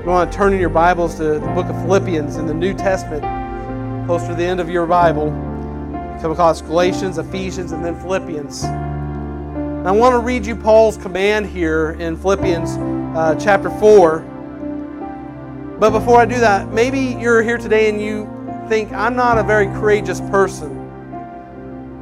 You want to turn in your Bibles to the book of Philippians in the New Testament, close to the end of your Bible. come across Galatians, Ephesians, and then Philippians. And I want to read you Paul's command here in Philippians uh, chapter 4. But before I do that, maybe you're here today and you think, I'm not a very courageous person.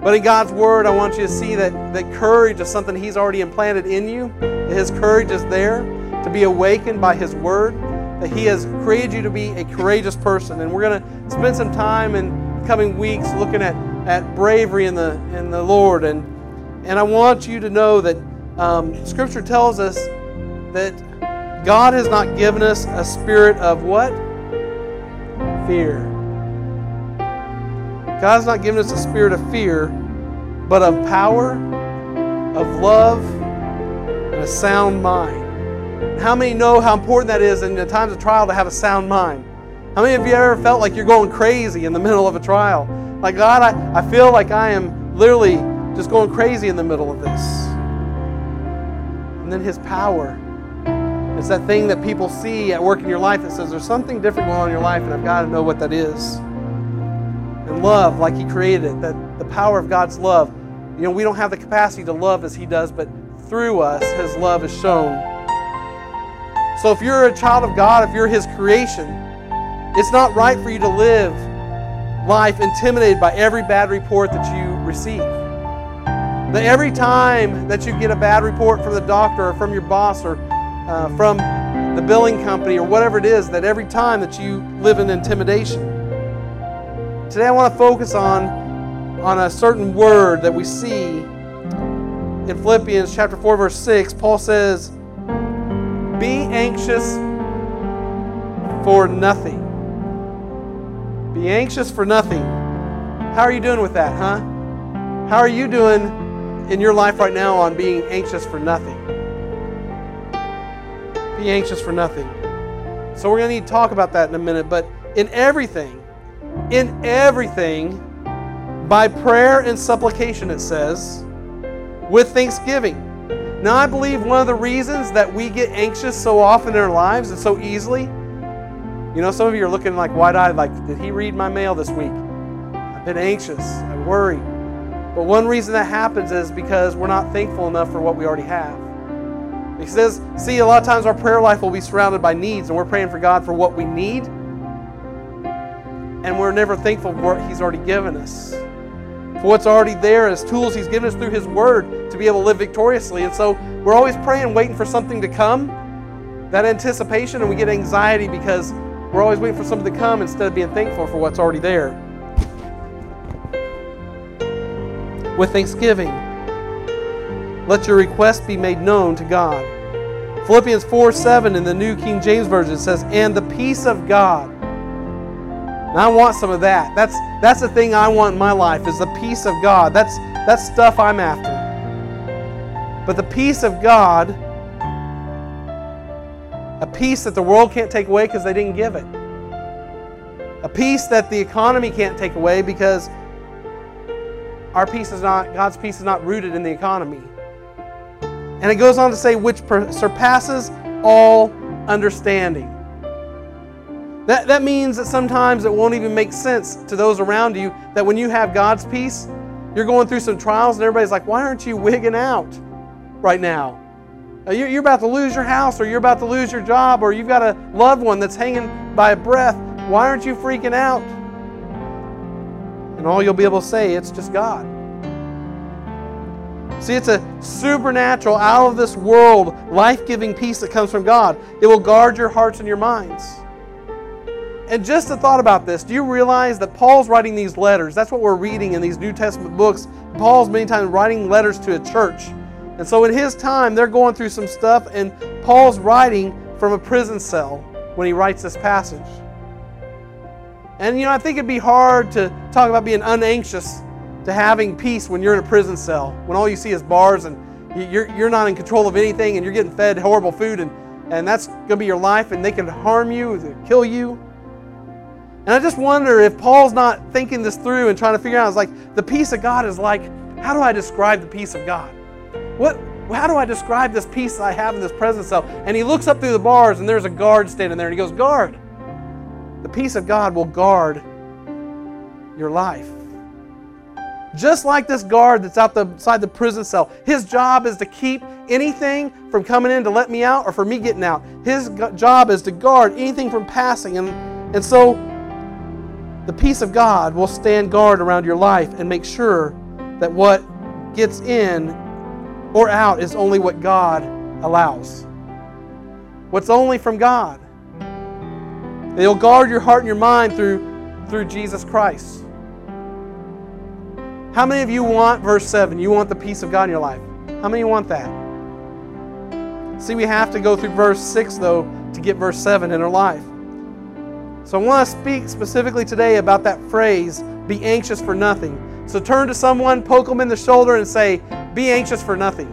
But in God's Word, I want you to see that, that courage is something He's already implanted in you. His courage is there to be awakened by His Word that He has created you to be a courageous person. And we're going to spend some time in coming weeks looking at, at bravery in the, in the Lord. And, and I want you to know that um, Scripture tells us that God has not given us a spirit of what? Fear. God has not given us a spirit of fear, but of power, of love, and a sound mind. How many know how important that is in the times of trial to have a sound mind? How many of you ever felt like you're going crazy in the middle of a trial? Like, God, I, I feel like I am literally just going crazy in the middle of this. And then His power. It's that thing that people see at work in your life that says there's something different going on in your life, and I've got to know what that is. And love, like He created it, that the power of God's love. You know, we don't have the capacity to love as He does, but through us, His love is shown. So if you're a child of God, if you're His creation, it's not right for you to live life intimidated by every bad report that you receive. That every time that you get a bad report from the doctor or from your boss or uh, from the billing company or whatever it is, that every time that you live in intimidation. Today I want to focus on, on a certain word that we see in Philippians chapter 4, verse 6. Paul says, be anxious for nothing. Be anxious for nothing. How are you doing with that, huh? How are you doing in your life right now on being anxious for nothing? Be anxious for nothing. So we're going to need to talk about that in a minute, but in everything, in everything, by prayer and supplication, it says, with thanksgiving. Now, I believe one of the reasons that we get anxious so often in our lives and so easily, you know, some of you are looking like wide eyed, like, did he read my mail this week? I've been anxious, I worry. But one reason that happens is because we're not thankful enough for what we already have. He says, see, a lot of times our prayer life will be surrounded by needs, and we're praying for God for what we need, and we're never thankful for what He's already given us for what's already there as tools He's given us through His Word to be able to live victoriously. And so we're always praying, waiting for something to come, that anticipation, and we get anxiety because we're always waiting for something to come instead of being thankful for what's already there. With thanksgiving, let your request be made known to God. Philippians 4 7 in the New King James Version says, And the peace of God and I want some of that. That's that's the thing I want in my life is the peace of God. That's that's stuff I'm after. But the peace of God, a peace that the world can't take away because they didn't give it. A peace that the economy can't take away because our peace is not God's peace is not rooted in the economy. And it goes on to say which surpasses all understanding. That, that means that sometimes it won't even make sense to those around you that when you have God's peace, you're going through some trials and everybody's like, why aren't you wigging out right now? Uh, you're about to lose your house or you're about to lose your job or you've got a loved one that's hanging by a breath. Why aren't you freaking out? And all you'll be able to say, it's just God. See, it's a supernatural, out of this world, life giving peace that comes from God. It will guard your hearts and your minds. And just a thought about this do you realize that Paul's writing these letters? That's what we're reading in these New Testament books. Paul's many times writing letters to a church. And so in his time, they're going through some stuff, and Paul's writing from a prison cell when he writes this passage. And you know, I think it'd be hard to talk about being unanxious to having peace when you're in a prison cell, when all you see is bars and you're, you're not in control of anything and you're getting fed horrible food, and, and that's going to be your life, and they can harm you, they kill you. And I just wonder if Paul's not thinking this through and trying to figure out, it's like the peace of God is like, how do I describe the peace of God? What, how do I describe this peace I have in this presence cell? And he looks up through the bars and there's a guard standing there and he goes, Guard, the peace of God will guard your life. Just like this guard that's outside the prison cell, his job is to keep anything from coming in to let me out or for me getting out. His job is to guard anything from passing. And, and so the peace of God will stand guard around your life and make sure that what gets in or out is only what God allows. What's only from God. It'll guard your heart and your mind through, through Jesus Christ. How many of you want verse 7? You want the peace of God in your life? How many want that? See, we have to go through verse 6, though, to get verse 7 in our life. So I want to speak specifically today about that phrase, be anxious for nothing. So turn to someone, poke them in the shoulder, and say, Be anxious for nothing.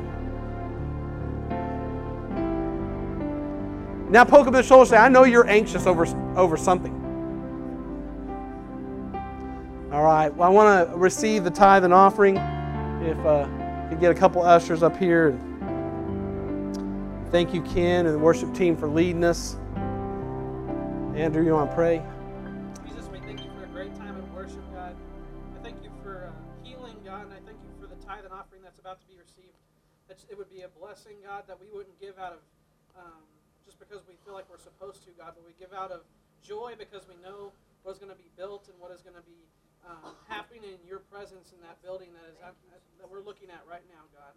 Now poke them in the shoulder and say, I know you're anxious over, over something. All right, well, I want to receive the tithe and offering. If uh, could get a couple ushers up here. Thank you, Ken, and the worship team for leading us. Andrew, you want to pray? Jesus, we thank you for a great time of worship, God. I thank you for uh, healing, God, and I thank you for the tithe and offering that's about to be received. That it would be a blessing, God, that we wouldn't give out of um, just because we feel like we're supposed to, God, but we give out of joy because we know what is going to be built and what is going to be um, happening in your presence in that building that is that we're looking at right now, God.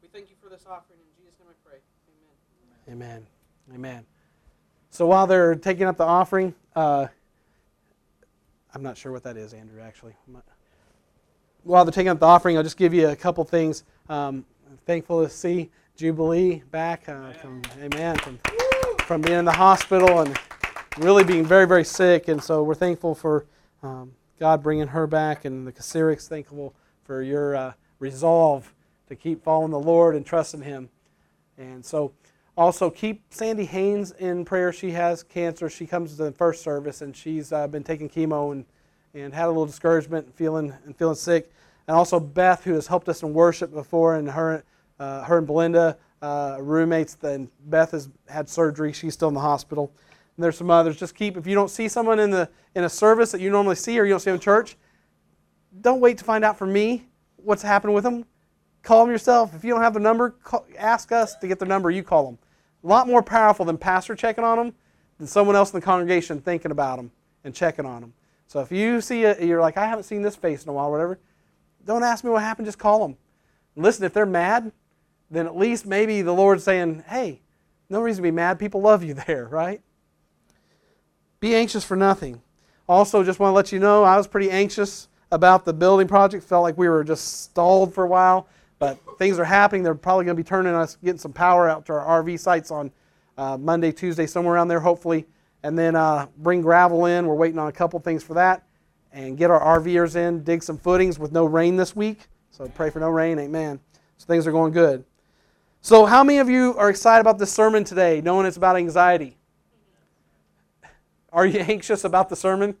We thank you for this offering. In Jesus' name I pray. Amen. Amen. Amen. So while they're taking up the offering, uh, I'm not sure what that is, Andrew, actually. While they're taking up the offering, I'll just give you a couple things. Um, thankful to see Jubilee back. Uh, from, amen. From, from being in the hospital and really being very, very sick. And so we're thankful for um, God bringing her back and the Kasiriks thankful for your uh, resolve to keep following the Lord and trusting Him. And so also, keep Sandy Haynes in prayer. She has cancer. She comes to the first service, and she's uh, been taking chemo and, and had a little discouragement and feeling and feeling sick. And also Beth, who has helped us in worship before, and her, uh, her and Belinda, uh, roommates. Then Beth has had surgery. She's still in the hospital. And there's some others. Just keep if you don't see someone in the in a service that you normally see, or you don't see them in church, don't wait to find out from me what's happening with them. Call them yourself. If you don't have the number, call, ask us to get the number. You call them. A lot more powerful than pastor checking on them than someone else in the congregation thinking about them and checking on them. So if you see you're like, I haven't seen this face in a while, whatever. Don't ask me what happened. Just call them. listen, if they're mad, then at least maybe the Lord's saying, hey, no reason to be mad. People love you there, right? Be anxious for nothing. Also, just want to let you know, I was pretty anxious about the building project. Felt like we were just stalled for a while. But things are happening. They're probably going to be turning us, getting some power out to our RV sites on uh, Monday, Tuesday, somewhere around there, hopefully. And then uh, bring gravel in. We're waiting on a couple things for that. And get our RVers in, dig some footings with no rain this week. So pray for no rain. Amen. So things are going good. So, how many of you are excited about this sermon today, knowing it's about anxiety? Are you anxious about the sermon?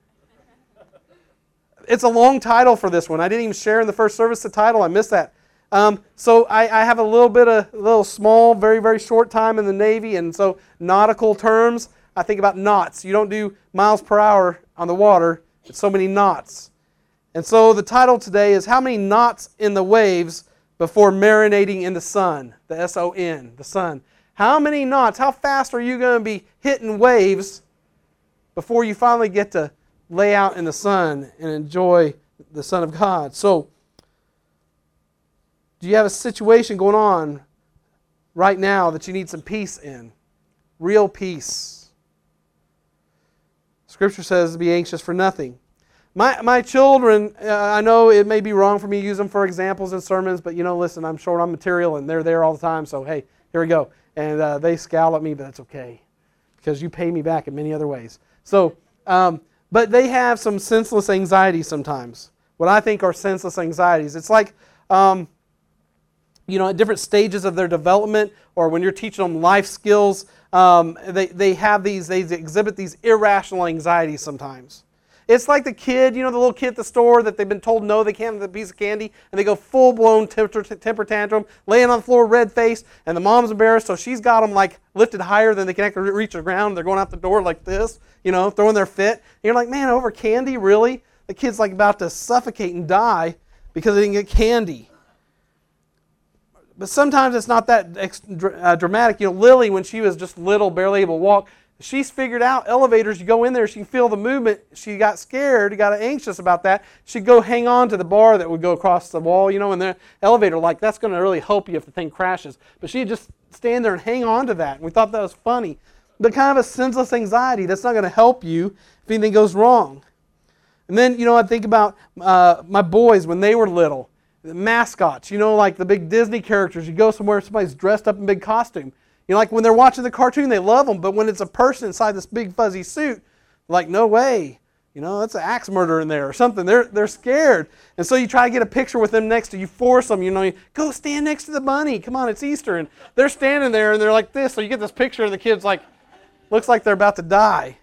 It's a long title for this one. I didn't even share in the first service the title. I missed that. Um, so I, I, have a little bit of a little small, very, very short time in the Navy, and so nautical terms, I think about knots. You don't do miles per hour on the water, it's so many knots. And so the title today is How Many Knots in the Waves Before Marinating in the Sun? The S O N, the sun. How many knots, how fast are you going to be hitting waves before you finally get to lay out in the sun and enjoy the Son of God? So, do you have a situation going on right now that you need some peace in? Real peace. Scripture says to be anxious for nothing. My, my children, uh, I know it may be wrong for me to use them for examples in sermons, but you know, listen, I'm short on material and they're there all the time, so hey, here we go. And uh, they scowl at me, but that's okay because you pay me back in many other ways. So, um, but they have some senseless anxieties sometimes. What I think are senseless anxieties. It's like, um, you know, at different stages of their development, or when you're teaching them life skills, um, they, they have these, they exhibit these irrational anxieties sometimes. It's like the kid, you know, the little kid at the store that they've been told no, they can't have a piece of candy, and they go full blown temper, temper tantrum, laying on the floor, red face, and the mom's embarrassed, so she's got them like lifted higher than they can actually reach the ground. They're going out the door like this, you know, throwing their fit. And you're like, man, over candy, really? The kid's like about to suffocate and die because they didn't get candy. But sometimes it's not that uh, dramatic. You know, Lily, when she was just little, barely able to walk, she's figured out elevators. You go in there, she can feel the movement. She got scared, got anxious about that. She'd go hang on to the bar that would go across the wall, you know, in the elevator. Like, that's going to really help you if the thing crashes. But she'd just stand there and hang on to that. And we thought that was funny. But kind of a senseless anxiety that's not going to help you if anything goes wrong. And then, you know, I think about uh, my boys when they were little. The mascots, you know, like the big Disney characters. You go somewhere, somebody's dressed up in big costume you know, like when they're watching the cartoon, they love them, but when it's a person inside this big fuzzy suit, like, no way. You know, that's an axe murderer in there or something. They're, they're scared. And so you try to get a picture with them next to you, force them, you know, go stand next to the bunny. Come on, it's Easter. And they're standing there and they're like this. So you get this picture of the kids like, looks like they're about to die.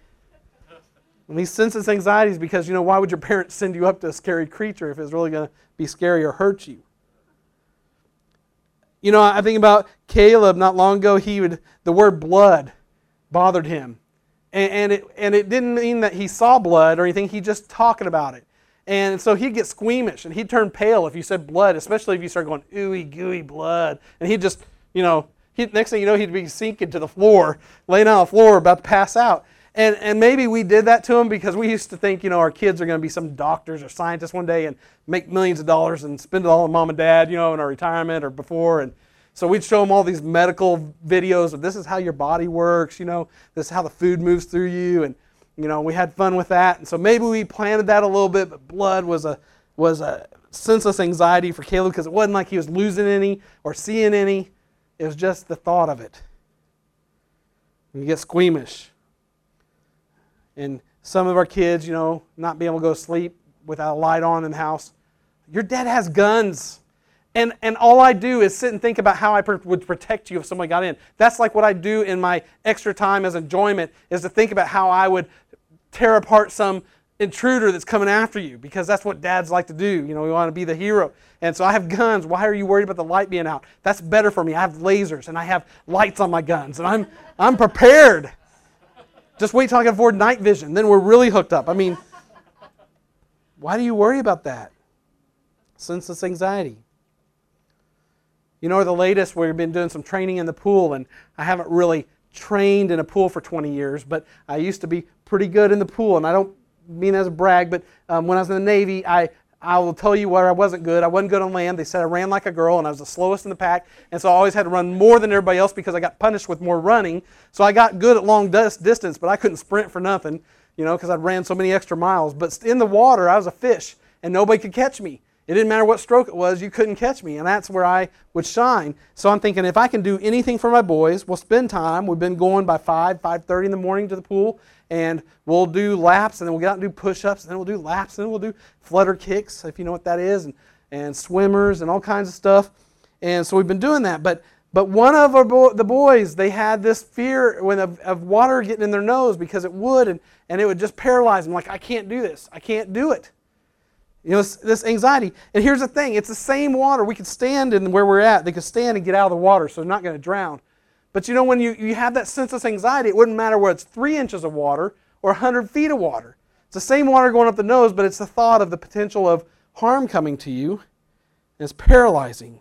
And these senses anxieties because, you know, why would your parents send you up to a scary creature if it's really going to be scary or hurt you? You know, I think about Caleb not long ago, he would, the word blood bothered him. And, and, it, and it didn't mean that he saw blood or anything, he just talking about it. And so he'd get squeamish and he'd turn pale if you said blood, especially if you start going, ooey gooey blood. And he'd just, you know, he, next thing you know, he'd be sinking to the floor, laying on the floor, about to pass out. And, and maybe we did that to him because we used to think, you know, our kids are going to be some doctors or scientists one day and make millions of dollars and spend it all on mom and dad, you know, in our retirement or before. And so we'd show them all these medical videos of this is how your body works, you know, this is how the food moves through you. And, you know, we had fun with that. And so maybe we planted that a little bit, but blood was a, was a senseless anxiety for Caleb because it wasn't like he was losing any or seeing any. It was just the thought of it. And you get squeamish. And some of our kids, you know, not being able to go to sleep without a light on in the house. Your dad has guns. And, and all I do is sit and think about how I per- would protect you if somebody got in. That's like what I do in my extra time as enjoyment, is to think about how I would tear apart some intruder that's coming after you, because that's what dads like to do. You know, we want to be the hero. And so I have guns. Why are you worried about the light being out? That's better for me. I have lasers and I have lights on my guns, and I'm, I'm prepared. Just wait till I can afford night vision. Then we're really hooked up. I mean, why do you worry about that? Senseless anxiety. You know, the latest, we've been doing some training in the pool, and I haven't really trained in a pool for 20 years, but I used to be pretty good in the pool. And I don't mean as a brag, but um, when I was in the Navy, I, I will tell you where I wasn't good. I wasn't good on land. They said I ran like a girl, and I was the slowest in the pack. And so I always had to run more than everybody else because I got punished with more running. So I got good at long distance, but I couldn't sprint for nothing, you know, because I'd ran so many extra miles. But in the water, I was a fish, and nobody could catch me. It didn't matter what stroke it was, you couldn't catch me, and that's where I would shine. So I'm thinking if I can do anything for my boys, we'll spend time. We've been going by 5, 5.30 in the morning to the pool, and we'll do laps, and then we'll get out and do push-ups, and then we'll do laps, and then we'll do flutter kicks, if you know what that is, and, and swimmers and all kinds of stuff. And so we've been doing that. But but one of our bo- the boys, they had this fear when of, of water getting in their nose because it would, and, and it would just paralyze them. Like, I can't do this. I can't do it. You know, this, this, anxiety. And here's the thing it's the same water. We could stand in where we're at. They could stand and get out of the water, so they're not going to drown. But you know, when you, you have that senseless anxiety, it wouldn't matter whether it's three inches of water or 100 feet of water. It's the same water going up the nose, but it's the thought of the potential of harm coming to you. And it's paralyzing.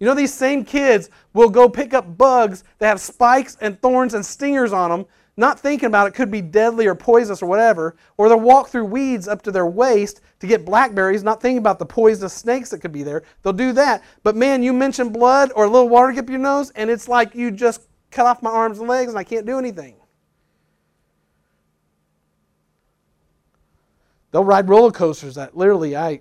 You know, these same kids will go pick up bugs that have spikes and thorns and stingers on them not thinking about it could be deadly or poisonous or whatever, or they'll walk through weeds up to their waist to get blackberries, not thinking about the poisonous snakes that could be there. They'll do that. But man, you mention blood or a little water get up your nose, and it's like you just cut off my arms and legs and I can't do anything. They'll ride roller coasters that literally I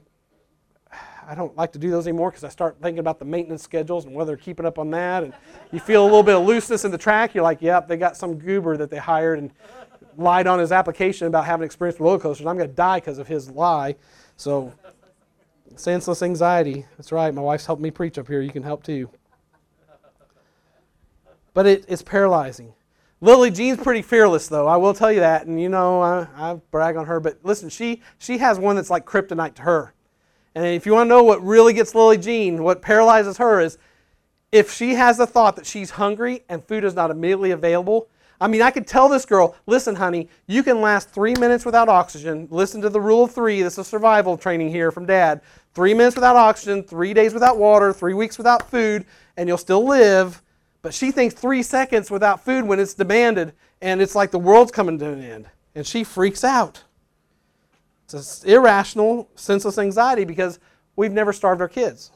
I don't like to do those anymore because I start thinking about the maintenance schedules and whether they're keeping up on that. And you feel a little bit of looseness in the track. You're like, yep, they got some goober that they hired and lied on his application about having experience with roller coasters. I'm going to die because of his lie. So, senseless anxiety. That's right. My wife's helped me preach up here. You can help too. But it, it's paralyzing. Lily Jean's pretty fearless, though. I will tell you that, and you know I, I brag on her. But listen, she she has one that's like kryptonite to her. And if you want to know what really gets Lily Jean, what paralyzes her is if she has the thought that she's hungry and food is not immediately available. I mean, I could tell this girl, listen, honey, you can last three minutes without oxygen. Listen to the rule of three. This is survival training here from dad. Three minutes without oxygen, three days without water, three weeks without food, and you'll still live. But she thinks three seconds without food when it's demanded, and it's like the world's coming to an end. And she freaks out. It's irrational, senseless anxiety because we've never starved our kids.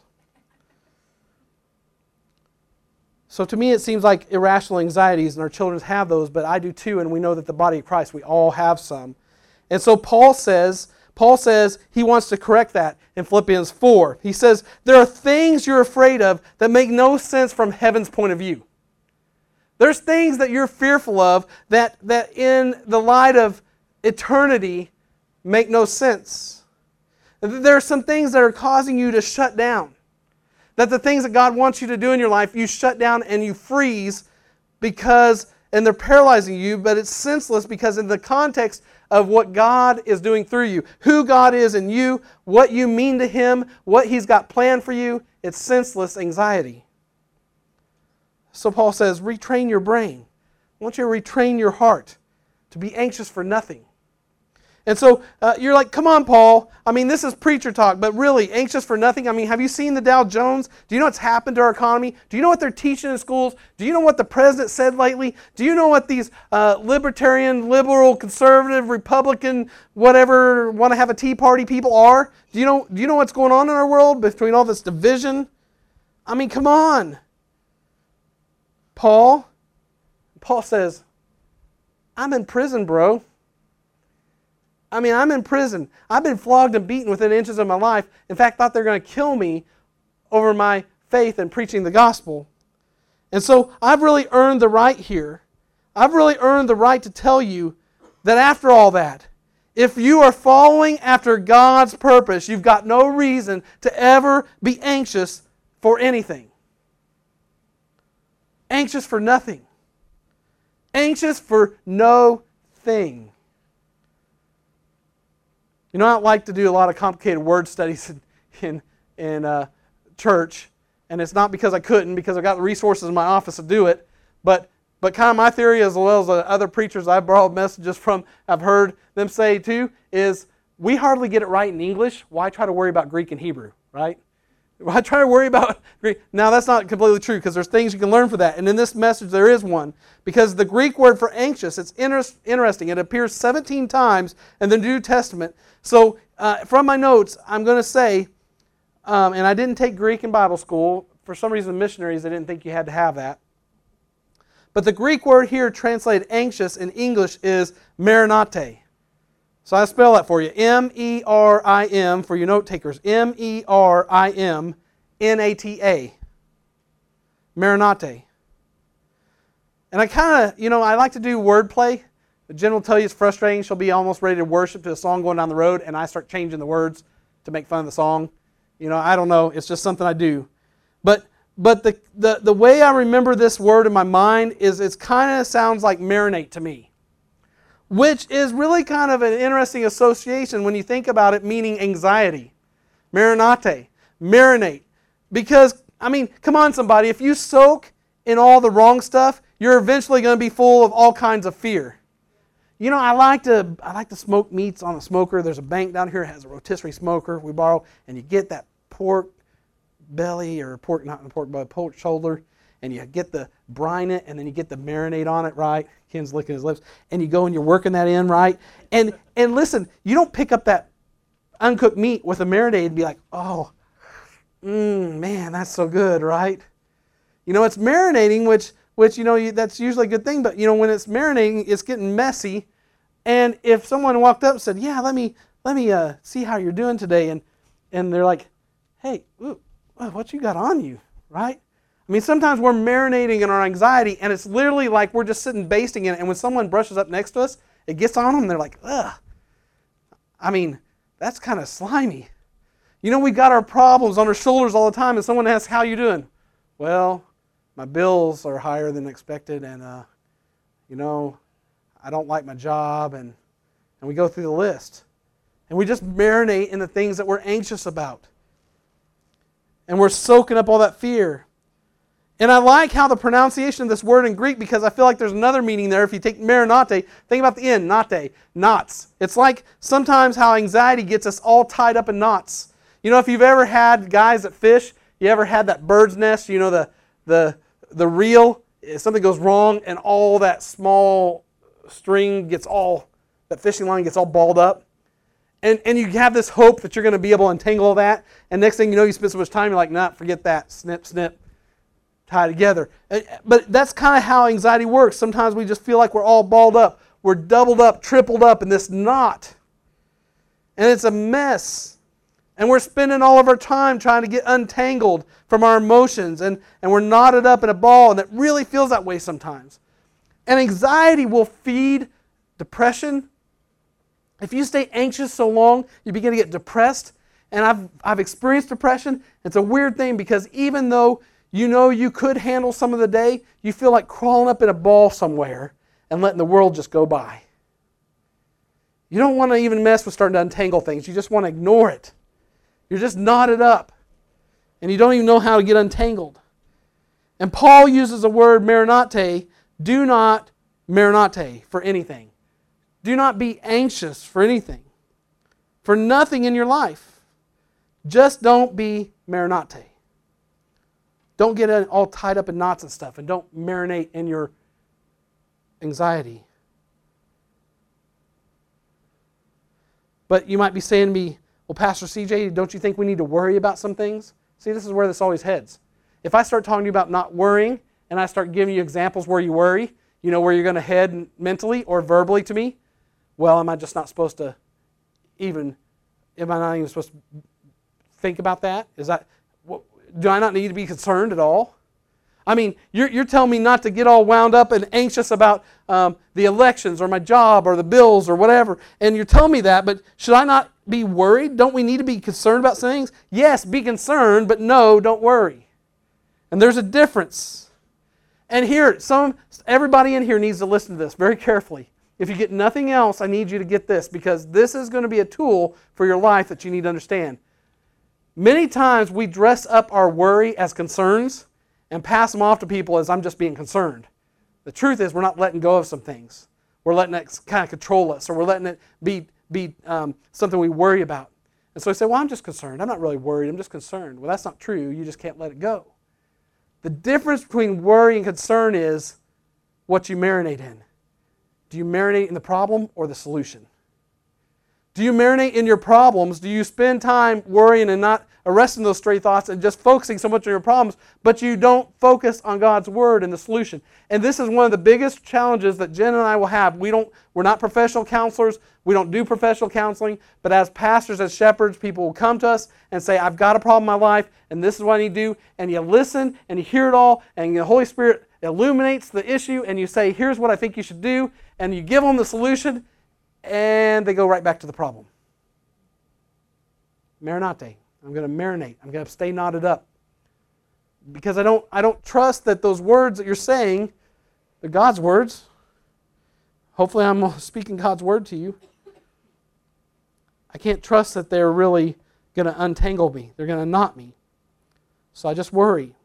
So to me, it seems like irrational anxieties, and our children have those, but I do too, and we know that the body of Christ, we all have some. And so Paul says, Paul says he wants to correct that in Philippians 4. He says, There are things you're afraid of that make no sense from heaven's point of view. There's things that you're fearful of that, that in the light of eternity make no sense. There are some things that are causing you to shut down. That the things that God wants you to do in your life, you shut down and you freeze because, and they're paralyzing you, but it's senseless because, in the context of what God is doing through you, who God is in you, what you mean to Him, what He's got planned for you, it's senseless anxiety. So Paul says, retrain your brain. I want you to retrain your heart to be anxious for nothing and so uh, you're like, come on, Paul. I mean, this is preacher talk, but really, anxious for nothing. I mean, have you seen the Dow Jones? Do you know what's happened to our economy? Do you know what they're teaching in schools? Do you know what the president said lately? Do you know what these uh, libertarian, liberal, conservative, Republican, whatever, want to have a Tea Party people are? Do you know, do you know what's going on in our world between all this division? I mean, come on. Paul, Paul says, I'm in prison, bro. I mean, I'm in prison. I've been flogged and beaten within inches of my life. In fact, I thought they're going to kill me over my faith and preaching the gospel. And so I've really earned the right here. I've really earned the right to tell you that after all that, if you are following after God's purpose, you've got no reason to ever be anxious for anything. Anxious for nothing. Anxious for no thing. You know, I don't like to do a lot of complicated word studies in, in, in uh, church, and it's not because I couldn't, because I've got the resources in my office to do it, but, but kind of my theory, as well as the other preachers I've borrowed messages from, I've heard them say too, is we hardly get it right in English. Why try to worry about Greek and Hebrew, right? Why try to worry about Greek? Now, that's not completely true because there's things you can learn for that. And in this message, there is one. Because the Greek word for anxious, it's inter- interesting. It appears 17 times in the New Testament. So, uh, from my notes, I'm going to say, um, and I didn't take Greek in Bible school. For some reason, missionaries, they didn't think you had to have that. But the Greek word here translated anxious in English is merinate. So I spell that for you M E R I M for your note takers. M E R I M N A T A. Marinate. And I kind of, you know, I like to do wordplay. Jen will tell you it's frustrating. She'll be almost ready to worship to a song going down the road, and I start changing the words to make fun of the song. You know, I don't know. It's just something I do. But but the, the, the way I remember this word in my mind is it kind of sounds like marinate to me, which is really kind of an interesting association when you think about it, meaning anxiety. Marinate, marinate. Because, I mean, come on, somebody, if you soak in all the wrong stuff, you're eventually going to be full of all kinds of fear. You know, I like to I like to smoke meats on a smoker. There's a bank down here that has a rotisserie smoker we borrow, and you get that pork belly or pork not pork but pork shoulder, and you get the brine it, and then you get the marinade on it, right? Ken's licking his lips, and you go and you're working that in, right? And and listen, you don't pick up that uncooked meat with a marinade and be like, oh, mm, man, that's so good, right? You know, it's marinating, which which you know that's usually a good thing. But you know when it's marinating, it's getting messy. And if someone walked up and said, "Yeah, let me let me uh, see how you're doing today," and and they're like, "Hey, ooh, what you got on you?" Right? I mean, sometimes we're marinating in our anxiety, and it's literally like we're just sitting basting in it. And when someone brushes up next to us, it gets on them. They're like, "Ugh." I mean, that's kind of slimy. You know, we got our problems on our shoulders all the time, and someone asks, "How you doing?" Well, my bills are higher than expected, and uh, you know, I don't like my job, and, and we go through the list. And we just marinate in the things that we're anxious about. And we're soaking up all that fear. And I like how the pronunciation of this word in Greek because I feel like there's another meaning there. If you take marinate, think about the end, nate, knots. It's like sometimes how anxiety gets us all tied up in knots. You know, if you've ever had guys that fish, you ever had that bird's nest, you know, the, the, the reel, if something goes wrong and all that small string gets all, that fishing line gets all balled up. And, and you have this hope that you're going to be able to untangle that. And next thing you know, you spend so much time, you're like, nah, forget that. Snip, snip tie together. But that's kind of how anxiety works. Sometimes we just feel like we're all balled up. We're doubled up, tripled up in this knot. And it's a mess. And we're spending all of our time trying to get untangled from our emotions. And, and we're knotted up in a ball. And it really feels that way sometimes. And anxiety will feed depression. If you stay anxious so long, you begin to get depressed. And I've, I've experienced depression. It's a weird thing because even though you know you could handle some of the day, you feel like crawling up in a ball somewhere and letting the world just go by. You don't want to even mess with starting to untangle things. You just want to ignore it. You're just knotted up and you don't even know how to get untangled. And Paul uses a word marinate, do not marinate for anything. Do not be anxious for anything. For nothing in your life. Just don't be marinate. Don't get all tied up in knots and stuff, and don't marinate in your anxiety. But you might be saying to me, well, Pastor CJ, don't you think we need to worry about some things? See, this is where this always heads. If I start talking to you about not worrying, and I start giving you examples where you worry, you know where you're going to head mentally or verbally to me, well, am I just not supposed to even, am I not even supposed to think about that? Is that, do I not need to be concerned at all? I mean, you're, you're telling me not to get all wound up and anxious about um, the elections or my job or the bills or whatever. And you're telling me that, but should I not be worried? Don't we need to be concerned about things? Yes, be concerned, but no, don't worry. And there's a difference. And here, some everybody in here needs to listen to this very carefully. If you get nothing else, I need you to get this because this is going to be a tool for your life that you need to understand. Many times we dress up our worry as concerns and pass them off to people as I'm just being concerned. The truth is, we're not letting go of some things. We're letting it kind of control us, or we're letting it be, be um, something we worry about. And so I say, Well, I'm just concerned. I'm not really worried. I'm just concerned. Well, that's not true. You just can't let it go. The difference between worry and concern is what you marinate in. Do you marinate in the problem or the solution? Do you marinate in your problems? Do you spend time worrying and not arresting those stray thoughts and just focusing so much on your problems, but you don't focus on God's word and the solution? And this is one of the biggest challenges that Jen and I will have. We don't we're not professional counselors. We don't do professional counseling, but as pastors, as shepherds, people will come to us and say, I've got a problem in my life, and this is what I need to do. And you listen and you hear it all, and the Holy Spirit illuminates the issue, and you say, Here's what I think you should do, and you give them the solution and they go right back to the problem. Marinate. I'm going to marinate. I'm going to stay knotted up. Because I don't, I don't trust that those words that you're saying, they're God's words. Hopefully, I'm speaking God's word to you. I can't trust that they're really going to untangle me, they're going to knot me. So I just worry,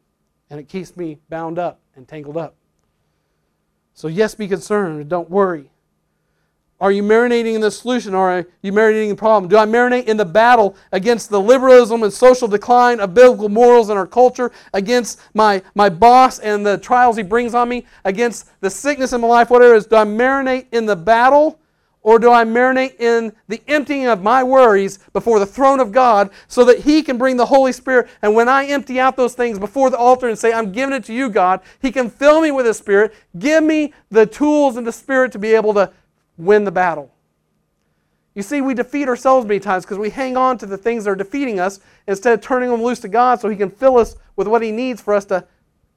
and it keeps me bound up and tangled up. So, yes, be concerned, don't worry. Are you marinating in the solution or are you marinating in the problem? Do I marinate in the battle against the liberalism and social decline of biblical morals in our culture, against my, my boss and the trials he brings on me, against the sickness in my life, whatever it is? Do I marinate in the battle or do I marinate in the emptying of my worries before the throne of God so that He can bring the Holy Spirit? And when I empty out those things before the altar and say, I'm giving it to you, God, He can fill me with His Spirit, give me the tools and the Spirit to be able to win the battle. You see, we defeat ourselves many times because we hang on to the things that are defeating us instead of turning them loose to God so He can fill us with what He needs for us to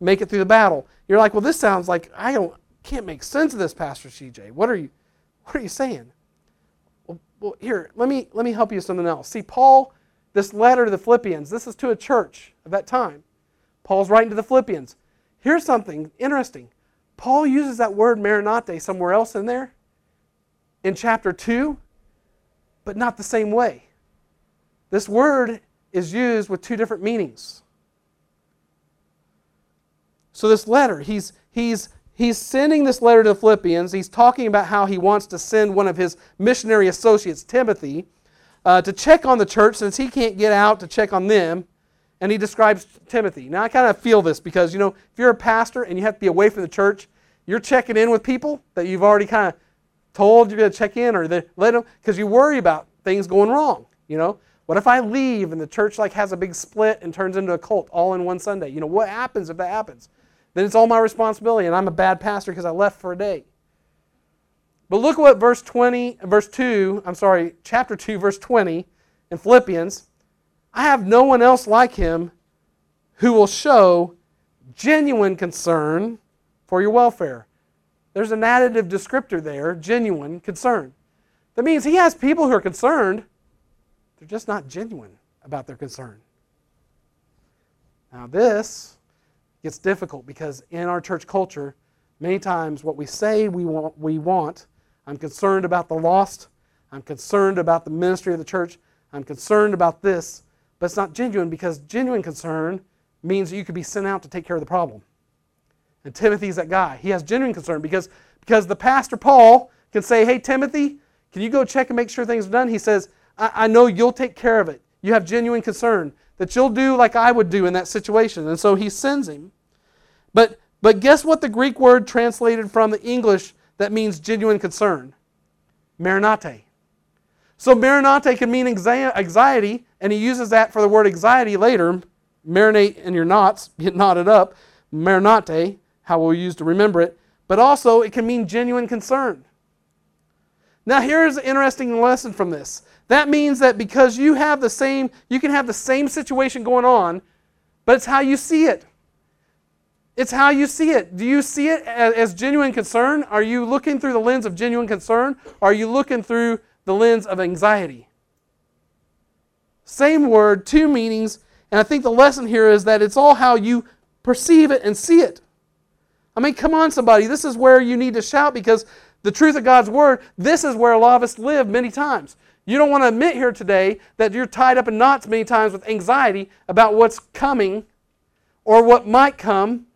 make it through the battle. You're like, well, this sounds like I don't, can't make sense of this, Pastor CJ. What are you, what are you saying? Well, well, here, let me let me help you with something else. See, Paul, this letter to the Philippians, this is to a church of that time. Paul's writing to the Philippians. Here's something interesting. Paul uses that word marinate somewhere else in there, in chapter 2, but not the same way. This word is used with two different meanings. So, this letter, he's, he's, he's sending this letter to the Philippians. He's talking about how he wants to send one of his missionary associates, Timothy, uh, to check on the church since he can't get out to check on them. And he describes Timothy. Now, I kind of feel this because, you know, if you're a pastor and you have to be away from the church, you're checking in with people that you've already kind of told going to check in or they let them because you worry about things going wrong. You know, what if I leave and the church like has a big split and turns into a cult all in one Sunday? You know, what happens if that happens? Then it's all my responsibility and I'm a bad pastor because I left for a day. But look what verse 20, verse 2, I'm sorry, chapter 2, verse 20 in Philippians. I have no one else like him who will show genuine concern for your welfare. There's an additive descriptor there, genuine concern. That means he has people who are concerned, they're just not genuine about their concern. Now, this gets difficult because in our church culture, many times what we say we want, we want I'm concerned about the lost, I'm concerned about the ministry of the church, I'm concerned about this, but it's not genuine because genuine concern means that you could be sent out to take care of the problem. And Timothy's that guy. He has genuine concern because, because the pastor Paul can say, Hey, Timothy, can you go check and make sure things are done? He says, I, I know you'll take care of it. You have genuine concern that you'll do like I would do in that situation. And so he sends him. But, but guess what the Greek word translated from the English that means genuine concern? Marinate. So marinate can mean anxiety, and he uses that for the word anxiety later. Marinate in your knots, get knotted up. Marinate, how we'll use to remember it. But also, it can mean genuine concern. Now, here's an interesting lesson from this. That means that because you have the same, you can have the same situation going on, but it's how you see it. It's how you see it. Do you see it as, genuine concern? Are you looking through the lens of genuine concern? Or are you looking through the lens of anxiety? Same word, two meanings, and I think the lesson here is that it's all how you perceive it and see it. I mean, come on, somebody. This is where you need to shout because the truth of God's Word, this is where a lot of us live many times. You don't want to admit here today that you're tied up in knots many times with anxiety about what's coming or what might come.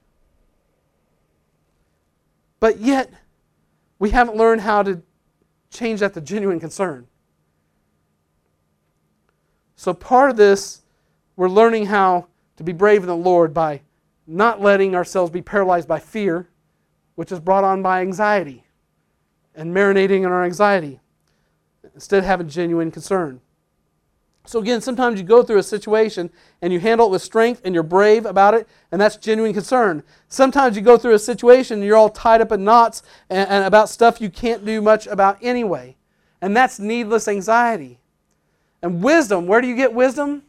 But yet, we haven't learned how to change that to genuine concern. So, part of this, we're learning how to be brave in the Lord by not letting ourselves be paralyzed by fear, which is brought on by anxiety, and marinating in our anxiety instead having genuine concern. So, again, sometimes you go through a situation and you handle it with strength and you're brave about it, and that's genuine concern. Sometimes you go through a situation and you're all tied up in knots and, and about stuff you can't do much about anyway, and that's needless anxiety. And wisdom, where do you get wisdom?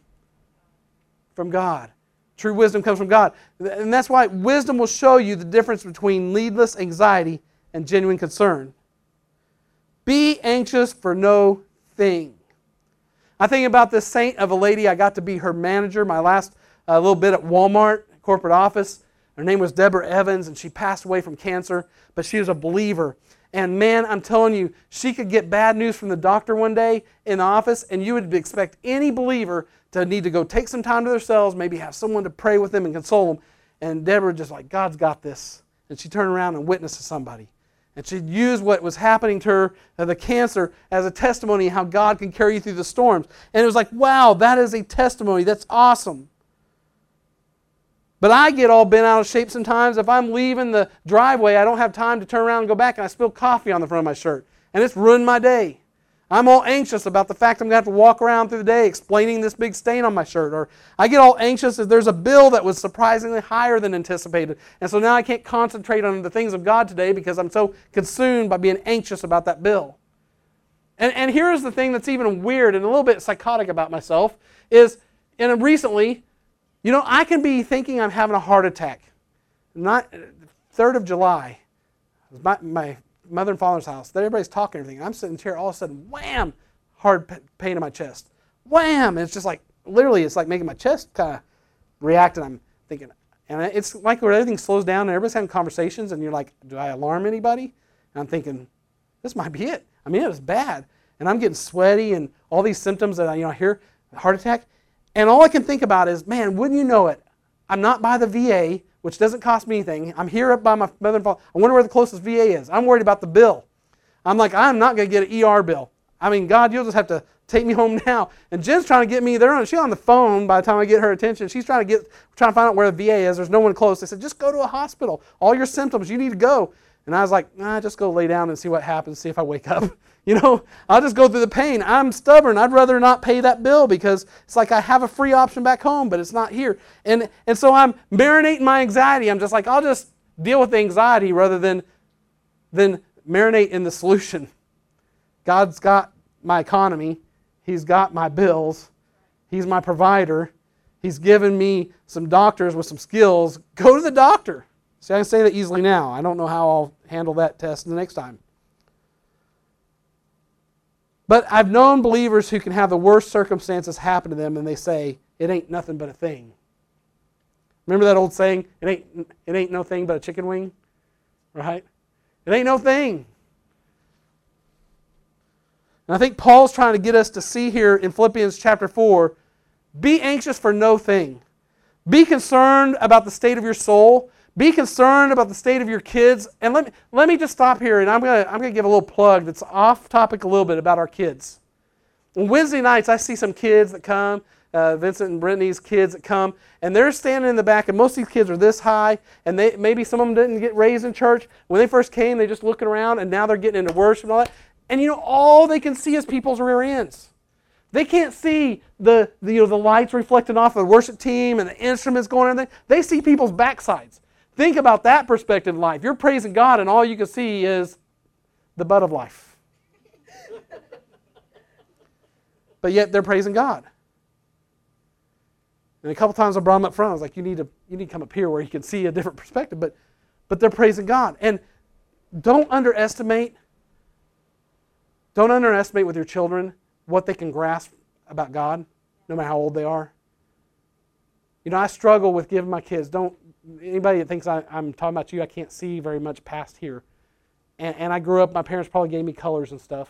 From God. True wisdom comes from God. And that's why wisdom will show you the difference between needless anxiety and genuine concern. Be anxious for no thing. I think about this saint of a lady. I got to be her manager my last uh, little bit at Walmart corporate office. Her name was Deborah Evans, and she passed away from cancer, but she was a believer. And man, I'm telling you, she could get bad news from the doctor one day in the office, and you would expect any believer to need to go take some time to themselves, maybe have someone to pray with them and console them. And Deborah just like, God's got this. And she turned around and witnessed to somebody. And she used what was happening to her, uh, the cancer, as a testimony how God can carry you through the storms. And it was like, wow, that is a testimony. That's awesome. But I get all bent out of shape sometimes. If I'm leaving the driveway, I don't have time to turn around and go back, and I spill coffee on the front of my shirt. And it's ruined my day. I'm all anxious about the fact I'm going to have to walk around through the day explaining this big stain on my shirt. Or I get all anxious if there's a bill that was surprisingly higher than anticipated. And so now I can't concentrate on the things of God today because I'm so consumed by being anxious about that bill. And, and here's the thing that's even weird and a little bit psychotic about myself is, and recently, you know, I can be thinking I'm having a heart attack. Not 3rd of July. My, my mother and father's house. That everybody's talking and everything. I'm sitting here, all of a sudden, wham, hard pain in my chest. Wham! And it's just like, literally, it's like making my chest kind of react. And I'm thinking, And it's like where everything slows down and everybody's having conversations, and you're like, do I alarm anybody? And I'm thinking, this might be it. I mean, it was bad. And I'm getting sweaty and all these symptoms that I, you know, I hear, heart attack. And all I can think about is, man, wouldn't you know it? I'm not by the VA, which doesn't cost me anything. I'm here up by my mother and father. I wonder where the closest VA is. I'm worried about the bill. I'm like, I'm not going to get an ER bill. I mean, God, you'll just have to take me home now. And Jen's trying to get me there. She's on the phone by the time I get her attention. She's trying to get, trying to find out where the VA is. There's no one close. They said, just go to a hospital. All your symptoms, you need to go. And I was like, nah, just go lay down and see what happens, see if I wake up. You know, I'll just go through the pain. I'm stubborn. I'd rather not pay that bill because it's like I have a free option back home, but it's not here. And, and so I'm marinating my anxiety. I'm just like, I'll just deal with the anxiety rather than, than marinate in the solution. God's got my economy, He's got my bills, He's my provider. He's given me some doctors with some skills. Go to the doctor. See, I can say that easily now. I don't know how I'll handle that test the next time. But I've known believers who can have the worst circumstances happen to them and they say, it ain't nothing but a thing. Remember that old saying, it ain't, it ain't no thing but a chicken wing? Right? It ain't no thing. And I think Paul's trying to get us to see here in Philippians chapter 4 be anxious for no thing. Be concerned about the state of your soul. Be concerned about the state of your kids. And let me, let me just stop here and I'm going to I'm to give a little plug that's off topic a little bit about our kids. On Wednesday nights, I see some kids that come, uh, Vincent and Brittany's kids that come, and they're standing in the back, and most of these kids are this high, and they, maybe some of them didn't get raised in church. When they first came, they just looking around, and now they're getting into worship and all that. And you know, all they can see is people's rear ends. They can't see the, the, you know, the lights reflecting off of the worship team and the instruments going in there. They see people's backsides. Think about that perspective in life. You're praising God, and all you can see is the butt of life. but yet they're praising God. And a couple times I brought them up front. I was like, you need to, you need to come up here where you can see a different perspective. But, but they're praising God. And don't underestimate, don't underestimate with your children what they can grasp about God, no matter how old they are. You know, I struggle with giving my kids, don't, anybody that thinks I, am talking about you, I can't see very much past here. And, and I grew up, my parents probably gave me colors and stuff.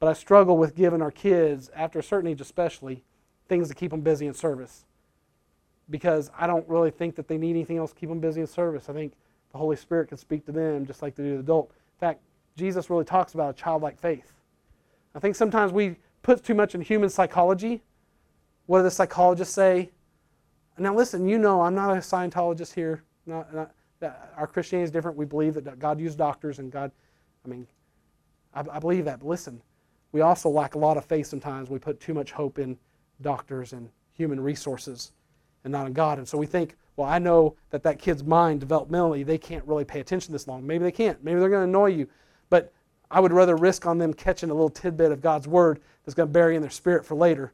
But I struggle with giving our kids, after a certain age especially, things to keep them busy in service. Because I don't really think that they need anything else to keep them busy in service. I think the Holy Spirit can speak to them just like they do the adult. In fact, Jesus really talks about a childlike faith. I think sometimes we put too much in human psychology. What do the psychologists say? Now, listen, you know, I'm not a Scientologist here. Not, not, our Christianity is different. We believe that God used doctors and God, I mean, I, I believe that. But listen, we also lack a lot of faith sometimes. We put too much hope in doctors and human resources and not in God. And so we think, well, I know that that kid's mind developmentally, they can't really pay attention this long. Maybe they can't. Maybe they're going to annoy you. But I would rather risk on them catching a little tidbit of God's word that's going to bury in their spirit for later